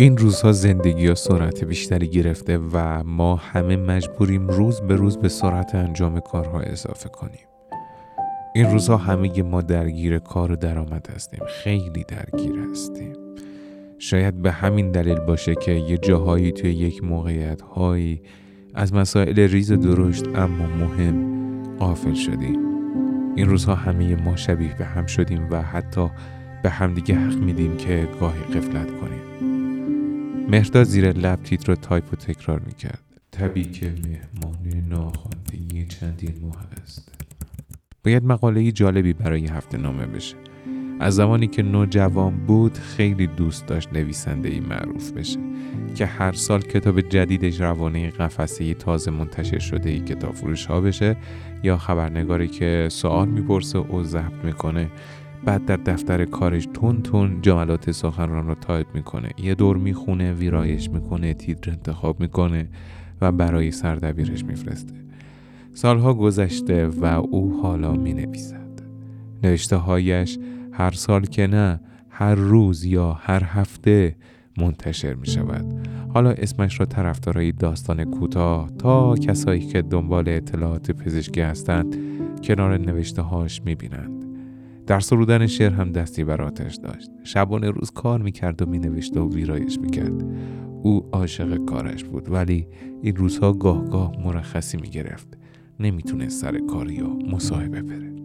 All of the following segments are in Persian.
این روزها زندگی ها سرعت بیشتری گرفته و ما همه مجبوریم روز به روز به سرعت انجام کارها اضافه کنیم. این روزها همه ما درگیر کار و درآمد هستیم خیلی درگیر هستیم. شاید به همین دلیل باشه که یه جاهایی توی یک موقعیت هایی از مسائل ریز درشت اما مهم قافل شدیم. این روزها همه ما شبیه به هم شدیم و حتی به همدیگه حق میدیم که گاهی قفلت کنیم. مهرداد زیر لب تیتر رو تایپ و تکرار می‌کرد. تبی که مهمان ناخواندگی چندین ماه است. باید مقاله جالبی برای هفته نامه بشه. از زمانی که نوجوان بود خیلی دوست داشت نویسنده ای معروف بشه که هر سال کتاب جدیدش روانه قفسه تازه منتشر شده ای کتاب فروش ها بشه یا خبرنگاری که سوال می‌پرسه و ضبط می‌کنه بعد در دفتر کارش تون تون جملات سخنران رو تایپ می‌کنه. یه دور می‌خونه ویرایش می‌کنه تیتر انتخاب می‌کنه و برای سردبیرش میفرسته. سالها گذشته و او حالا می‌نویسد. نوشته هایش هر سال که نه هر روز یا هر هفته منتشر می شود حالا اسمش را طرفدارای داستان کوتاه تا کسایی که دنبال اطلاعات پزشکی هستند کنار نوشته هاش می بینند در سرودن شعر هم دستی بر آتش داشت. شبانه روز کار می‌کرد و مینوشت و ویرایش می‌کرد. او عاشق کارش بود ولی این روزها گاه گاه مرخصی می‌گرفت. نمی‌تونست سر کار یا مصاحبه بره.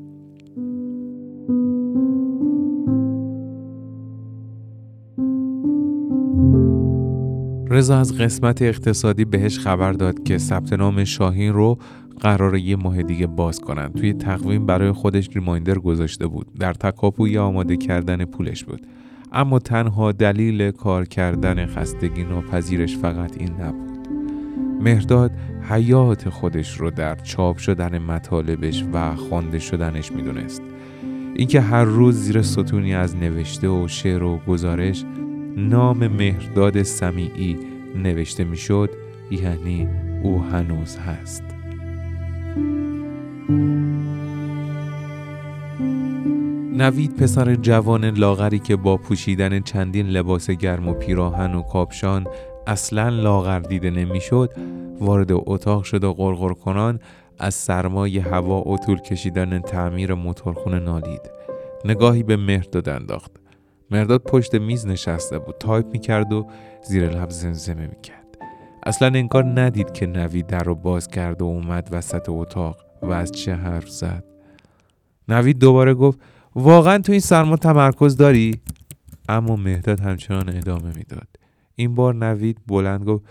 رضا از قسمت اقتصادی بهش خبر داد که ثبت نام شاهین رو قرار یه ماه دیگه باز کنن. توی تقویم برای خودش ریمایندر گذاشته بود. در تکاپوی آماده کردن پولش بود. اما تنها دلیل کار کردن خستگی ناپذیرش فقط این نبود. مهرداد حیات خودش رو در چاپ شدن مطالبش و خوانده شدنش می‌دونست. اینکه هر روز زیر ستونی از نوشته و شعر و گزارش نام مهرداد سمیعی نوشته می‌شد یعنی او هنوز هست. نوید پسر جوان لاغری که با پوشیدن چندین لباس گرم و پیراهن و کاپشان اصلا لاغر دیده نمی‌شد وارد اتاق شد و غرغر کنان از سرمای هوا و طول کشیدن تعمیر موتورخونه نالید. نگاهی به مهرداد انداخت. مهداد پشت میز نشسته بود تایپ می‌کرد و زیر لب زمزمه می‌کرد. اصلا انگار ندید که نوید در رو باز کرد و اومد وسط اتاق و از چه حرف زد. نوید دوباره گفت واقعا تو این سرما تمرکز داری؟ اما مهداد همچنان ادامه می‌داد. این بار نوید بلند گفت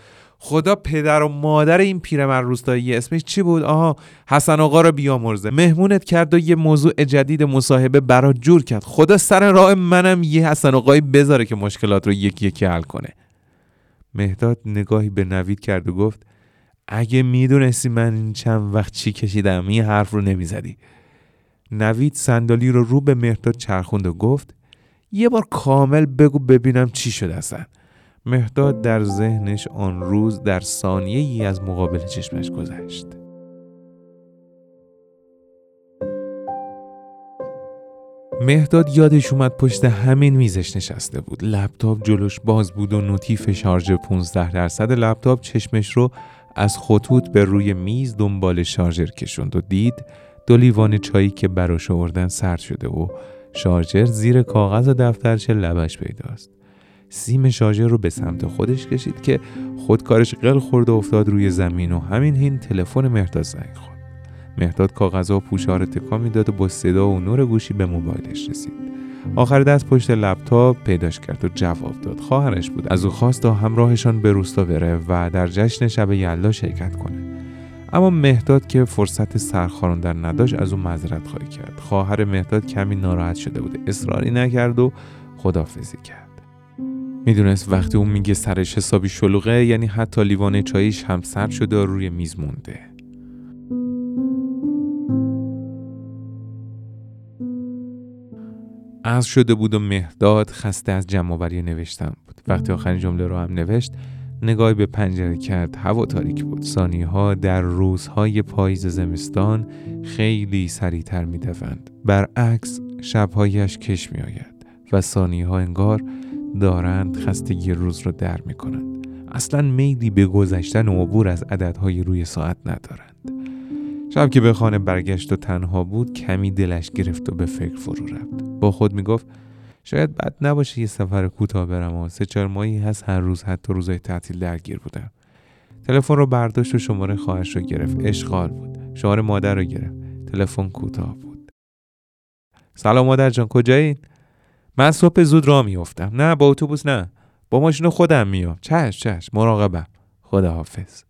خدا پدر و مادر این پیرمرد روستایی اسمش چی بود؟ آها حسن آقا رو بیامرزه. مهمونت کرد و یه موضوع جدید مصاحبه برات جور کرد. خدا سر راه منم یه حسن آقایی بذاره که مشکلات رو یکی یکی حل کنه. مهداد نگاهی به نوید کرد و گفت اگه می‌دونستی من این چند وقت چی کشیدم این حرف رو نمی‌زدی. نوید صندلی رو رو به مهداد چرخوند و گفت یه بار کامل بگو ببینم چی شده اصلا. مهداد در ذهنش آن روز در ثانیه ای از مقابل چشمش گذشت. مهداد یادش اومد پشت همین میزش نشسته بود. لپتاپ جلوش باز بود و نوتیف شارژ 15 درصد لپتاپ چشمش رو از خطوط به روی میز دنبال شارژر کشوند و دید دو لیوان چایی که براش آوردن سرد شده و شارژر زیر کاغذ دفترچه لبش پیداست. سیم شارژر رو به سمت خودش کشید که خودکارش قل خورد و افتاد روی زمین و همین هین تلفن مهداد زنگ خورد. مهداد کاغذ و پوشه رو تکان می‌داد و با صدا و نور گوشی به موبایلش رسید. آخر دست پشت لپتاپ پیداش کرد و جواب داد. خواهرش بود. از او خواست تا همراهشان به روستا بره و در جشن شب یلدا شرکت کنه. اما مهداد که فرصت سرخاراندن نداشت از او معذرت خواهی کرد. خواهر مهداد کمی ناراحت شده بود اصراری نکرد و خدافزی کرد. می‌دونست وقتی اون میگه سرش حسابی شلوغه یعنی حتی لیوان چاییش هم سر شده روی میز مونده. از شده بود و مهداد خسته از جمعآوری نوشتن بود. وقتی آخرین جمله رو هم نوشت نگاهی به پنجره کرد. هوا تاریک بود. ثانی ها در روزهای پاییز زمستان خیلی سریعتر می‌دوند. برعکس شبهایش کش میآید و ثانی ها انگار دارند خستگی روز را در می کنند. اصلا میلی به گذشتن و عبور از عددهای روی ساعت ندارند. شب که به خانه برگشت و تنها بود کمی دلش گرفت و به فکر فرو رفت. با خود می گفت شاید بد نباشه یه سفر کوتاه برم و سه چهار ماهی هست هر روز حتی روزای تعطیل درگیر بودم. تلفن رو برداشت و شماره خواهش رو گرفت. اشغال بود. شماره مادر رو گرفت. تلفن کوتاه بود. سلام مادر جان کجایین؟ من صبح زود راه میافتم. نه با اتوبوس نه. با ماشین خودم میام. چش چش مراقبم. خداحافظ.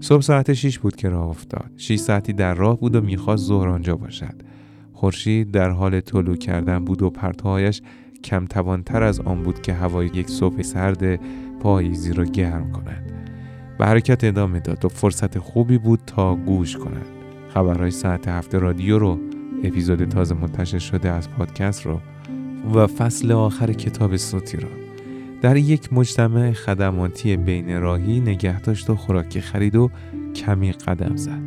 صبح ساعت 6 بود که راه افتاد. 6 ساعتی در راه بود و می‌خواست ظهر آنجا باشد. خورشید در حال طلوع کردن بود و پرتوهایش کم توانتر از آن بود که هوای یک صبح سرد پاییزی را گرم کند به حرکت ادامه داد و فرصت خوبی بود تا گوش کند. خبرهای ساعت هفته رادیو رو اپیزود تازه منتشر شده از پادکست رو و فصل آخر کتاب صوتی را. در یک مجتمع خدماتی بین راهی نگه داشت و خوراکی خرید و کمی قدم زد.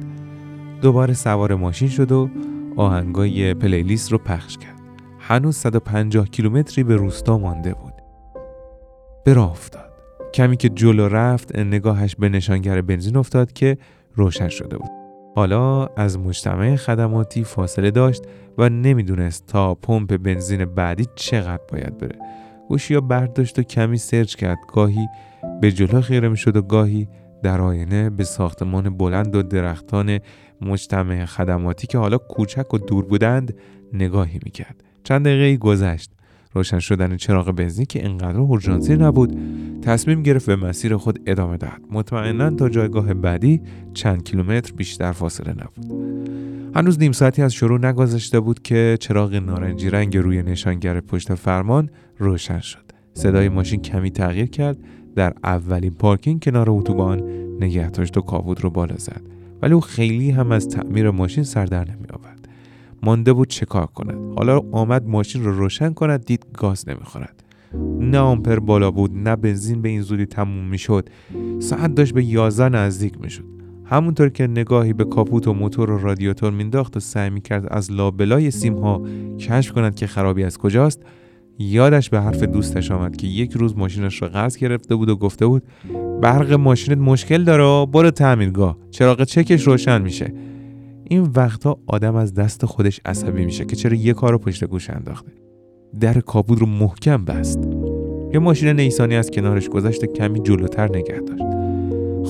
دوباره سوار ماشین شد و آهنگای پلیلیست رو پخش کرد. هنوز 150 کیلومتری به روستا مانده بود. به راه افتاد. کمی که جلو رفت نگاهش به نشانگر بنزین افتاد که روشن شده بود. حالا از مجتمع خدماتی فاصله داشت و نمی‌دونست تا پمپ بنزین بعدی چقدر باید بره. گوشی یا برداشت و کمی سرچ کرد. گاهی به جلو خیره شد و گاهی در آینه به ساختمان بلند و درختان مجتمع خدماتی که حالا کوچک و دور بودند نگاهی می‌کرد. چند دقیقه گذشت. روشن شدن چراغ بنزین که انقدر اورژانسی نبود تصمیم گرفت به مسیر خود ادامه دهد. مطمئنا تا جایگاه بعدی چند کیلومتر بیشتر فاصله نبود. هنوز نیم ساعتی از شروع نگذشته بود که چراغ نارنجی رنگ روی نشانگر پشت فرمان روشن شد. صدای ماشین کمی تغییر کرد در اولین پارکینگ کنار اتوبان نگه داشت و کاوود رو بالا زد. ولی او خیلی هم از تعمیر ماشین سر در نمی آورد مانده بود چه کار کند. حالا آمد ماشین رو روشن کند دید گاز نمی‌خورد. نه آمپر بالا بود نه بنزین به این زودی تموم می‌شد. ساعت داشت به یازده نزدیک می‌شد. همونطور که نگاهی به کاپوت و موتور و رادیاتور مینداخت و سعی می‌کرد از لابلای سیم ها کشف کند که خرابی از کجاست یادش به حرف دوستش آمد که یک روز ماشینش را قرض گرفته بود و گفته بود برق ماشینت مشکل داره برو تعمیرگاه چراغ چکش روشن میشه. این وقتا آدم از دست خودش عصبی میشه که چرا یه کار رو پشت گوش انداخته. در کابود رو محکم بست. یه ماشین نیسانی از کنارش گذشت کمی جلوتر نگه داشت.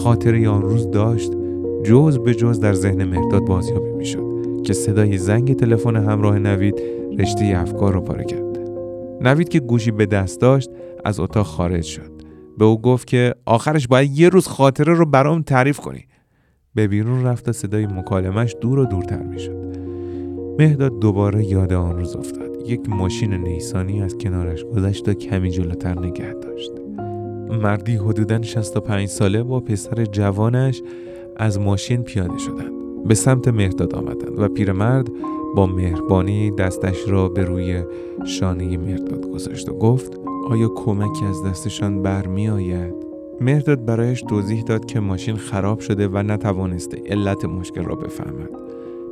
خاطره آن روز داشت جز به جز در ذهن مرداد بازیابی می‌شد که صدای زنگ تلفن همراه نوید رشته افکار رو پاره کرد. نوید که گوشی به دست داشت از اتاق خارج شد. به او گفت که آخرش باید یه روز خاطره رو برام تعریف کنی. به بیرون رفت و صدای مکالمش دور و دورتر می‌شد. مهداد دوباره یاد آن روز افتاد. یک ماشین نیسانی از کنارش گذشت و کمی جلوتر نگه داشت. مردی حدودا 65 ساله با پسر جوانش از ماشین پیاده شدند. به سمت مهداد آمدند و پیرمرد با مهربانی دستش را به روی شانه مهداد گذاشت و گفت آیا کمکی از دستشان برمی آید؟ مهداد برایش توضیح داد که ماشین خراب شده و نتوانسته علت مشکل را بفهمد.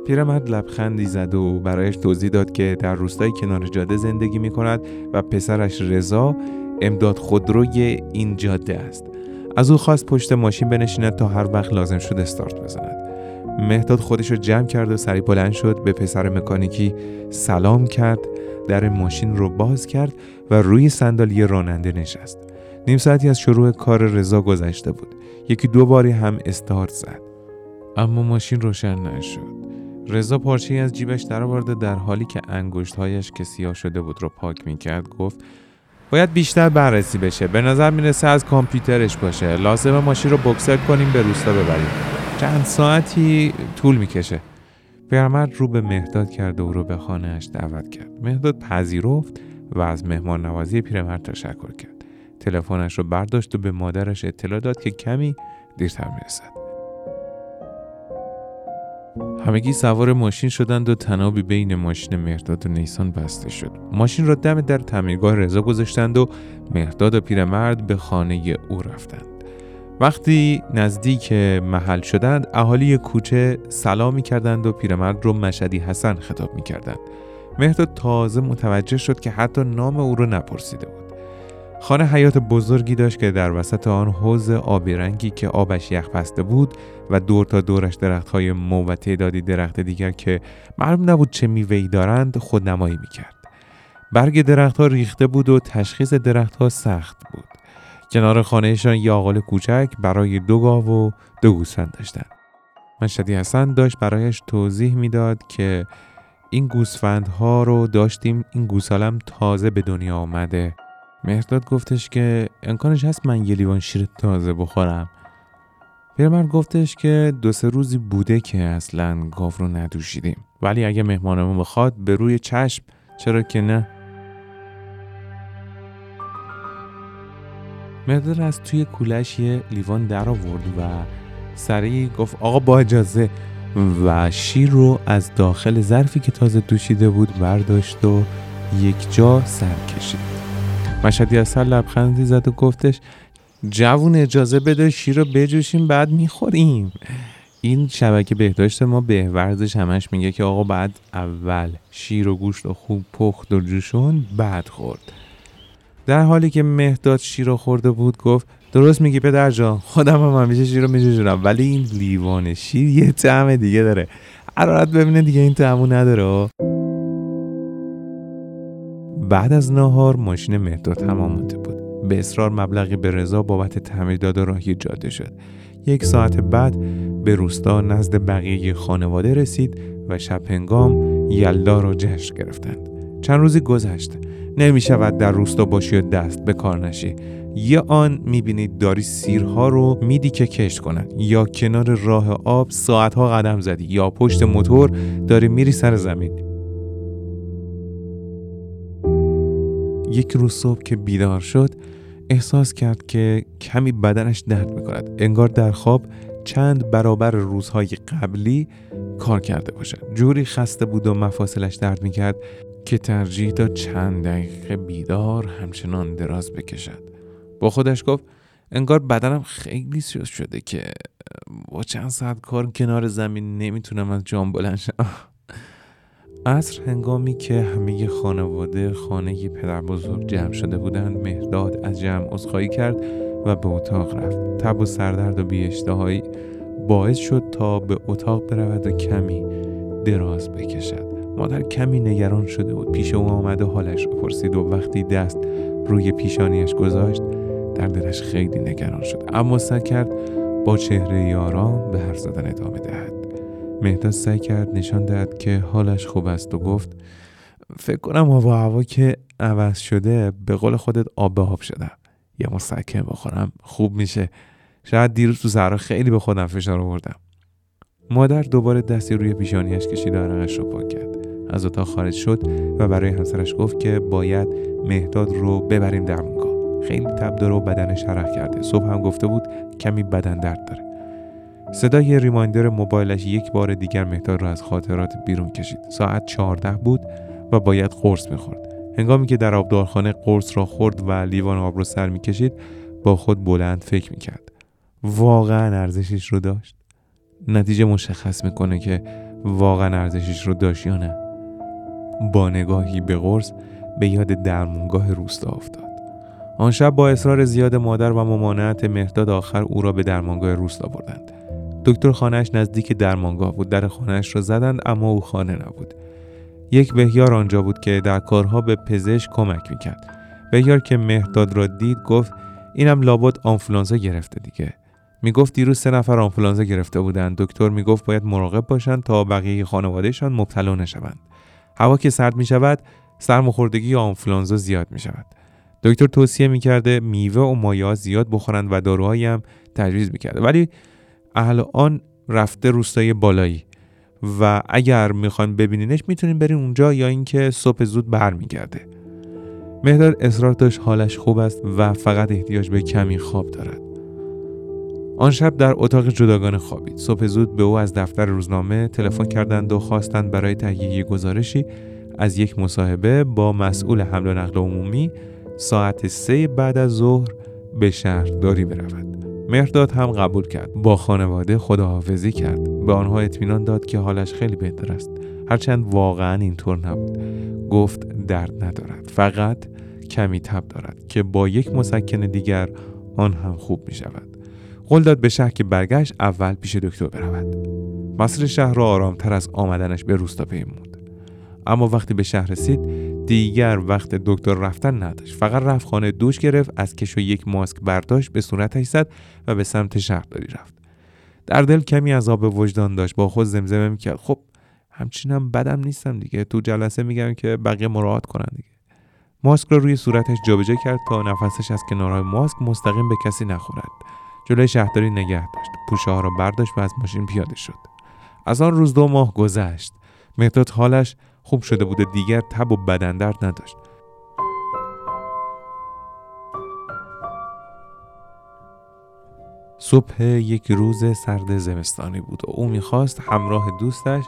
پیرمرد لبخندی زد و برایش توضیح داد که در روستای کنار جاده زندگی می کند و پسرش رضا امداد خودروی این جاده است. از او خواست پشت ماشین بنشیند تا هر وقت لازم شد استارت بزند. مهداد خودش رو جمع کرد و سری بلند شد به پسر مکانیکی سلام کرد در ماشین رو باز کرد و روی صندلی راننده نشست. نیم ساعتی از شروع کار رضا گذشته بود. یکی دو باری هم استارت زد. اما ماشین روشن نشد. رضا پارچه از جیبش درآورده در حالی که انگشتهایش که سیاه شده بود رو پاک می‌کرد گفت باید بیشتر بررسی بشه. به نظر می‌رسه از کامپیوترش باشه. لازمه ماشین رو بکسر کنیم به روستا ببریم. چند ساعتی طول می‌کشه. پیرمرد رو به مهداد کرد و رو به خانهاش دعوت کرد. مهداد پذیرفت و از مهمان نوازی پیرمرد تشکر کرد. تلفنش رو برداشت و به مادرش اطلاع داد که کمی دیرتر می‌رسد. همگی سوار ماشین شدند و تنابی بین ماشین مهرداد و نیسان بسته شد. ماشین را دم در تعمیرگاه رضا گذاشتند و مهرداد و پیرمرد به خانه او رفتند. وقتی نزدیک محل شدند اهالی کوچه سلام می کردند و پیرمرد رو مشدی حسن خطاب می کردند مهرداد تازه متوجه شد که حتی نام او را نپرسیده بود. خانه حیات بزرگی داشت که در وسط آن حوز آبی رنگی که آبش یخ بسته بود و دور تا دورش درخت های مو و تعدادی درخت دیگر که معلوم نبود چه میوهی دارند خودنمایی می‌کرد. برگ درختها ریخته بود و تشخیص درختها سخت بود. کنار خانهشان یه آقال کوچک برای دو گاو و دو گوسفند داشتند. مشهدی حسن داشت برایش توضیح می‌داد که این گوسفندها رو داشتیم این گوسالم تازه به دنیا آمده مهرداد گفتش که امکانش هست من یه لیوان شیر تازه بخورم. پیرمرد گفتش که دو سه روزی بوده که اصلا گاو رو ندوشیدیم. ولی اگه مهمانمون بخواد به روی چشم چرا که نه؟ مهرداد از توی کولش یه لیوان در آورد و سریع گفت آقا با اجازه. و شیر رو از داخل ظرفی که تازه دوشیده بود برداشت و یک جا سر کشید. مشهدی سر لبخندی زد و گفتش جوون اجازه بده شیر رو بجوشیم بعد می‌خوریم. این شبکه بهداشت ما به ورزش همش میگه که آقا بعد اول شیر و گوشت رو خوب پخت و جوشون بعد خورد. در حالی که مهداد شیر خورده بود گفت درست میگی پدر جان خودم هم همیشه شیر رو میجوشونم ولی این لیوان شیر یه طعم دیگه داره. حرارت ببینه دیگه این طعمو نداره. بعد از ناهار ماشین مهداد تمام مونده بود. به اصرار مبلغی به رضا بابت تعمیر داد و راهی جاده شد. یک ساعت بعد به روستا نزد بقیه خانواده رسید و شب هنگام یلدا را جشن گرفتند. چند روزی گذشت. نمی شود در روستا باشی و دست به کار نشی. یا آن می‌بینید داری سیرها رو میدی که کشت کنن یا کنار راه آب ساعتها قدم زدی یا پشت موتور داری میری سر زمین. یک روز صبح که بیدار شد احساس کرد که کمی بدنش درد می‌کند. انگار در خواب چند برابر روزهای قبلی کار کرده باشد جوری خسته بود و مفاصلش درد می‌کرد که ترجیح داد چند دقیقه بیدار همچنان دراز بکشد. با خودش گفت انگار بدنم خیلی سیاس شده که با چند ساعت کار کنار زمین نمی‌تونم از جام بلند شم. عصر هنگامی که همه خانواده خانه پدر بزرگ جمع شده بودند مهداد از جمع عذرخواهی کرد و به اتاق رفت. تب و سردرد و بیاشتهایی باعث شد تا به اتاق برود و کمی دراز بکشد. مادر کمی نگران شده بود. پیش او آمد و حالش پرسید و وقتی دست روی پیشانیش گذاشت در دلش خیلی نگران شد. اما سعی با چهره آرام به حرف زدن ادامه دهد. مهداد سعی کرد نشان دهد که حالش خوب است و گفت فکر کنم هوا هوا که عوض شده به قول خودت آب به آب شدم یه مسکن بخورم خوب میشه. شاید دیروز تو زهرا خیلی به خودم فشار آوردم. مادر دوباره دستی روی پیشانیش کشید و عرقش رو پاک کرد. از اتاق خارج شد و برای همسرش گفت که باید مهداد رو ببریم درمونگاه خیلی تب داره و بدنش حرق کرده. صبح هم گفته بود کمی بدن درد داره. صدای ریمایندر موبایلش یک بار دیگر مهداد را از خاطرات بیرون کشید. ساعت 14 بود و باید قرص می‌خورد هنگامی که در آبدارخانه قرص را خورد و لیوان آب را سر می‌کشید با خود بلند فکر می‌کرد. واقعا ارزشش رو داشت؟ نتیجه مشخص می‌کنه که واقعا ارزشش رو داشت یا نه. با نگاهی به قرص به یاد درمونگاه روستا افتاد. آن شب با اصرار زیاد مادر و ممانعت مهداد آخر او را به درمانگاه روستا بردند. دکتر خانهش نزدیک درمانگاه بود. در خانهش را زدند اما او خانه نبود. یک بهیار آنجا بود که در کارها به پزشک کمک می‌کرد. بهیار که مهداد را دید گفت اینم لابد آنفولانزا گرفته دیگه. می‌گفت دیروز سه نفر آنفولانزا گرفته بودند. دکتر می‌گفت باید مراقب باشند تا بقیه خانوادهشان مبتلا نشوند. هوا که سرد می‌شود سرماخوردگی آنفولانزا زیاد می‌شود. دکتر توصیه می‌کرده میوه و مایه زیاد بخورند و داروهایی هم تجویز می‌کرده. ولی اهل آن رفته روستای بالایی. و اگر می‌خوان ببینینش می‌تونین برین اونجا یا اینکه صبح زود برمیگرده. مهداد اصرار داشت حالش خوب است و فقط احتیاج به کمی خواب دارد. آن شب در اتاق جداگانه خوابید. صبح زود به او از دفتر روزنامه تلفن کردند و خواستند برای تهیه گزارشی از یک مصاحبه با مسئول حمل و نقل عمومی ساعت سه بعد از ظهر به شهرداری برود. مهرداد هم قبول کرد. با خانواده خداحافظی کرد. به آنها اطمینان داد که حالش خیلی بهتر است. هرچند واقعا اینطور نبود. گفت درد ندارد. فقط کمی تب دارد که با یک مسکن دیگر آن هم خوب می شود. قول داد به شهر که برگشت اول پیش دکتر برود. مسیر شهر را آرامتر از آمدنش به روستا پیمود. اما وقتی به شهر رسید دیگر وقت دکتر رفتن نداشت. فقط رفت خانه دوش گرفت از کش و یک ماسک برداشت به صورتش زد و به سمت شهرداری رفت. در دل کمی آب وجدان داشت. با خود زمزمه می‌کرد. خب همچینم بدم نیستم دیگه. تو جلسه میگم که بقیه مراعات کنن دیگه. ماسک را روی صورتش جابجا کرد تا نفسش از کنارهای ماسک مستقیم به کسی نخورد. جلوی شهرداری نگه داشت. پوشه ها را برداشت و از ماشین پیاده شد. از آن روز دو ماه گذشت. مهداد حالش خوب شده بود دیگر تب و بدن درد نداشت. صبح یک روز سرد زمستانی بود و او می‌خواست همراه دوستش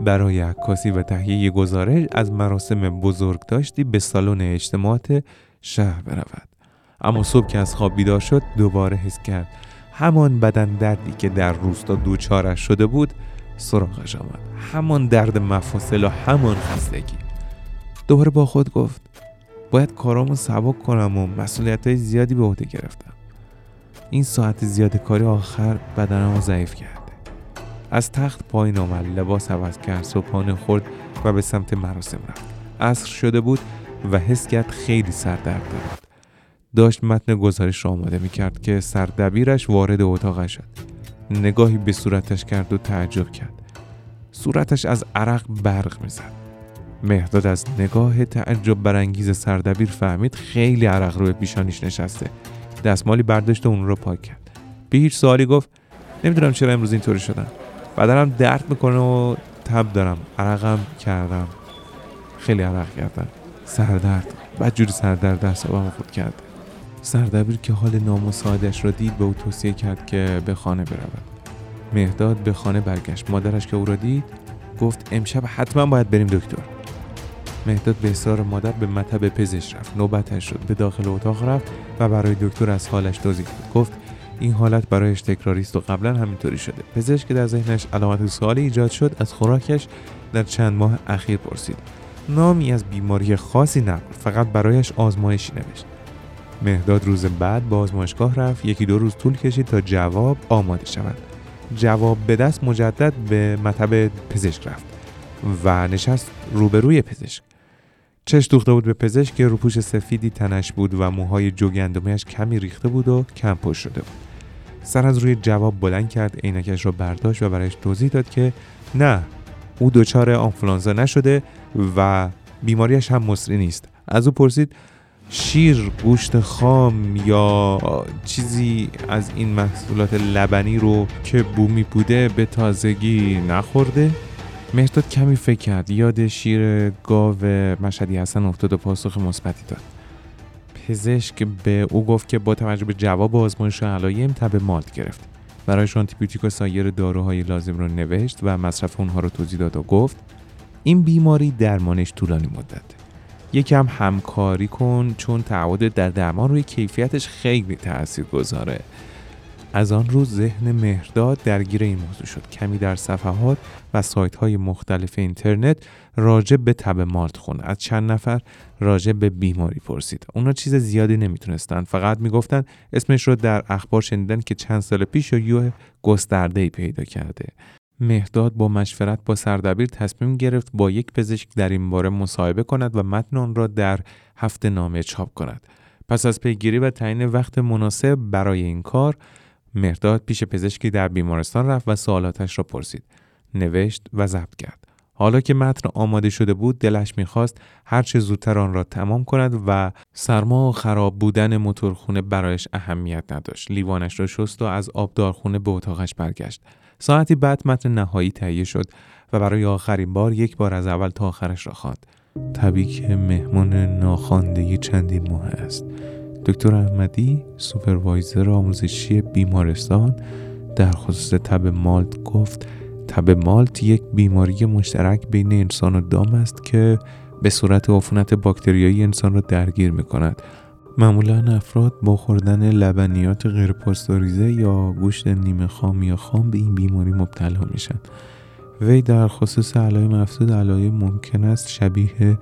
برای عکاسی و تهیه گزارش از مراسم بزرگ داشتی به سالن اجتماعات شهر برود. اما صبح که از خواب بیدار شد دوباره حس کرد همان بدن دردی که در روستا دوچارش شده بود سراغش آمد. همان درد مفاصل و همان خستگی. دوباره با خود گفت باید کارامو سبک کنم و مسئولیت های زیادی به عهده گرفتم. این ساعت زیاد کاری آخر بدنمو ضعیف کرده. از تخت پایین آمد لباس عوض کرد صبحانه خورد و به سمت مراسم رفت. عصر شده بود و حس کرد خیلی سردرد دارد داشت متن گزارش را آماده می کرد که سردبیرش وارد اتاقش شد. نگاهی به صورتش کرد و تعجب کرد. صورتش از عرق برق می‌زد. مهداد از نگاه تعجب برانگیز سردبیر فهمید خیلی عرق روی پیشانیش نشسته. دستمالی برداشت و اون رو پاک کرد. به هیچ سوالی گفت نمی‌دونم چرا امروز اینطوری شدم. بدنم درد می‌کنه و تب دارم. عرقم کردم. خیلی عرق کردم سردرد. بدجوری سردرد در خود کرده سردبیر که حال نامساعدش را دید به او توصیه کرد که به خانه برود. مهداد به خانه برگشت. مادرش که او را دید گفت امشب حتما باید بریم دکتر. مهداد به اصرار مادر به مطب پزشک رفت. نوبتش شد. به داخل اتاق رفت و برای دکتر از حالش توضیح داد. گفت این حالت برایش تکراری است و قبلا همینطوری شده. پزشک که در ذهنش علامت سوالی ایجاد شد از خوراکش در چند ماه اخیر پرسید. نامی از بیماری خاصی نبود. فقط برایش آزمایشی نوشت. مهداد روز بعد به آزمایشگاه رفت. یکی دو روز طول کشید تا جواب آماده شود. جواب به دست مجدد به مطب پزشک رفت و نشست روبروی پزشک. چش دوخته بود به پزشک که روپوش سفیدی تنش بود و موهای جوگندمیش کمی ریخته بود و کم پشت شده بود. سر از روی جواب بلند کرد عینکش را برداشت و برایش توضیح داد که نه او دچار آنفلانزا نشده و بیماریش هم مصری نیست. از او پرسید شیر گوشت خام یا چیزی از این محصولات لبنی رو که بومی بوده به تازگی نخورده؟ مهداد کمی فکر کرد. یاد شیر گاو مشهدی حسن افتاد و پاسخ مثبتی داد. پزشک به او گفت که با توجه به جواب آزمایش علایم تب مالت گرفت. برایش آنتیبیوتیک و سایر داروهای لازم رو نوشت و مصرف اونها رو توضیح داد و گفت این بیماری درمانش طولانی مدته یکم همکاری کن چون تعهد در درمان روی کیفیتش خیلی تأثیر گذاره از آن روز ذهن مهرداد درگیر این موضوع شد. کمی در صفحات و سایت های مختلف اینترنت راجع به تب مالت خون. از چند نفر راجع به بیماری پرسید. اونا چیز زیادی نمی‌تونستن فقط می‌گفتن اسمش رو در اخبار شنیدن که چند سال پیش یوه گسترده ای پیدا کرده. مهداد با مشورت با سردبیر تصمیم گرفت با یک پزشک در این باره مصاحبه کند و متن آن را در هفته نامه چاپ کند. پس از پیگیری و تعیین وقت مناسب برای این کار مهداد پیش پزشکی در بیمارستان رفت و سوالاتش را پرسید. نوشت و ضبط کرد. حالا که متن آماده شده بود دلش می‌خواست هرچه زودتر آن را تمام کند و سرما و خراب بودن موتورخونه برایش اهمیت نداشت. لیوانش را شست و از آبدارخونه به اتاقش برگشت. ساعتی بعد متن نهایی تهیه شد و برای آخرین بار یک بار از اول تا آخرش را خواند. طبیعی که مهمان ناخواندگی چندین ماه است. دکتر احمدی سوپروایزر آموزشی بیمارستان در خصوص تب مالت گفت تب مالت یک بیماری مشترک بین انسان و دام است که به صورت عفونت باکتریایی انسان را درگیر می کند معمولا افراد با خوردن لبنیات غیرپاستوریزه یا گوشت نیمه خام یا خام به این بیماری مبتلا میشن. وی در خصوص علائم افزود علائم ممکن است شبیه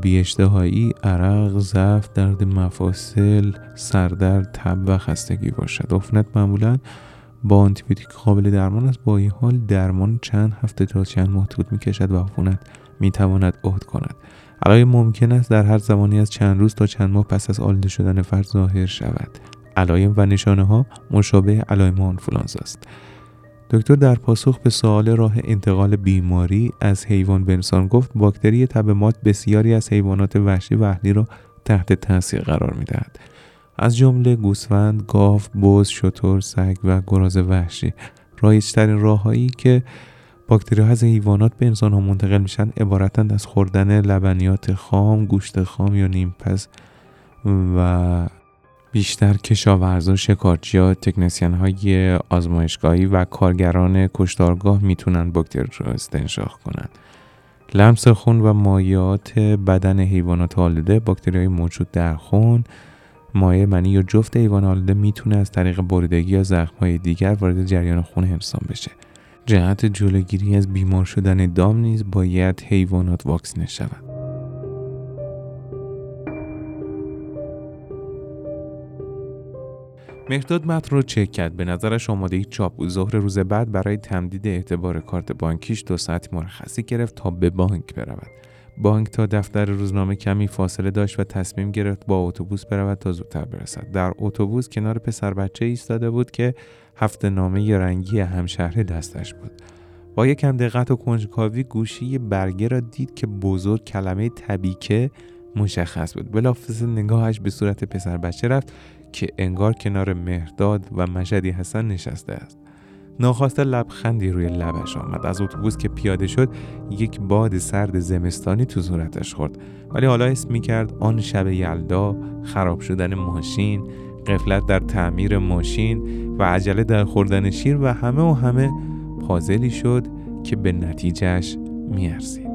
بیاشتهایی، عرق، ضعف، درد مفاصل، سردرد، تب و خستگی باشد. عفونت معمولا با آنتیبیوتیک قابل درمان است. با این حال درمان چند هفته تا چند ماه طول می‌کشد و عفونت می‌تواند عهد کند. علائم ممکن است در هر زمانی از چند روز تا چند ماه پس از آلوده شدن فرد ظاهر شود. علائم و نشانه ها مشابه علائم آنفولانزا است. دکتر در پاسخ به سوال راه انتقال بیماری از حیوان به انسان گفت باکتری تب مات بسیاری از حیوانات وحشی و اهلی را تحت تاثیر قرار می‌دهد. از جمله گوسفند، گاو، بز، شتر، سگ و گراز وحشی. رایجترین راههایی که باکتری از حیوانات به انسان ها منتقل میشن عبارتند از خوردن لبنیات خام، گوشت خام یا نیمپز و بیشتر کشاورزا، شکارچی تکنسین های آزمایشگاهی و کارگران کشتارگاه می‌تونن باکتری رو استنشاق کنند. لمس خون و مایعات بدن حیوانات آلوده باکتری های موجود در خون مایع منی یا جفت حیوان آلوده می‌تونه از طریق بریدگی یا زخمهای دیگر وارد جریان خون انسان بشه جهت جلوگیری از بیمار شدن دام نیز باید حیوانات واکسینه شود. مهداد متن رو چک کرد. به نظرش آماده چاپ ظهر روز بعد برای تمدید اعتبار کارت بانکیش دو ساعت مرخصی گرفت تا به بانک برود. بانک تا دفتر روزنامه کمی فاصله داشت و تصمیم گرفت با اتوبوس برود تا زودتر برسد. در اتوبوس کنار پسر بچه ایستاده بود که هفته نامه رنگی همشهره دستش بود. با یکم دقت و کنجکاوی گوشی برگه را دید که بزرگ کلمه تبیکه مشخص بود. بلافاصله نگاهش به صورت پسر بچه رفت که انگار کنار مهرداد و مشدی حسن نشسته است. ناخواسته لبخندی روی لبش آمد. از اتوبوس که پیاده شد یک باد سرد زمستانی تو صورتش خورد. ولی حالا اسم می کرد آن شب یلدا خراب شدن ماشین قفلت در تعمیر ماشین و عجله در خوردن شیر و همه و همه پازلی شد که به نتیجهش میارزید.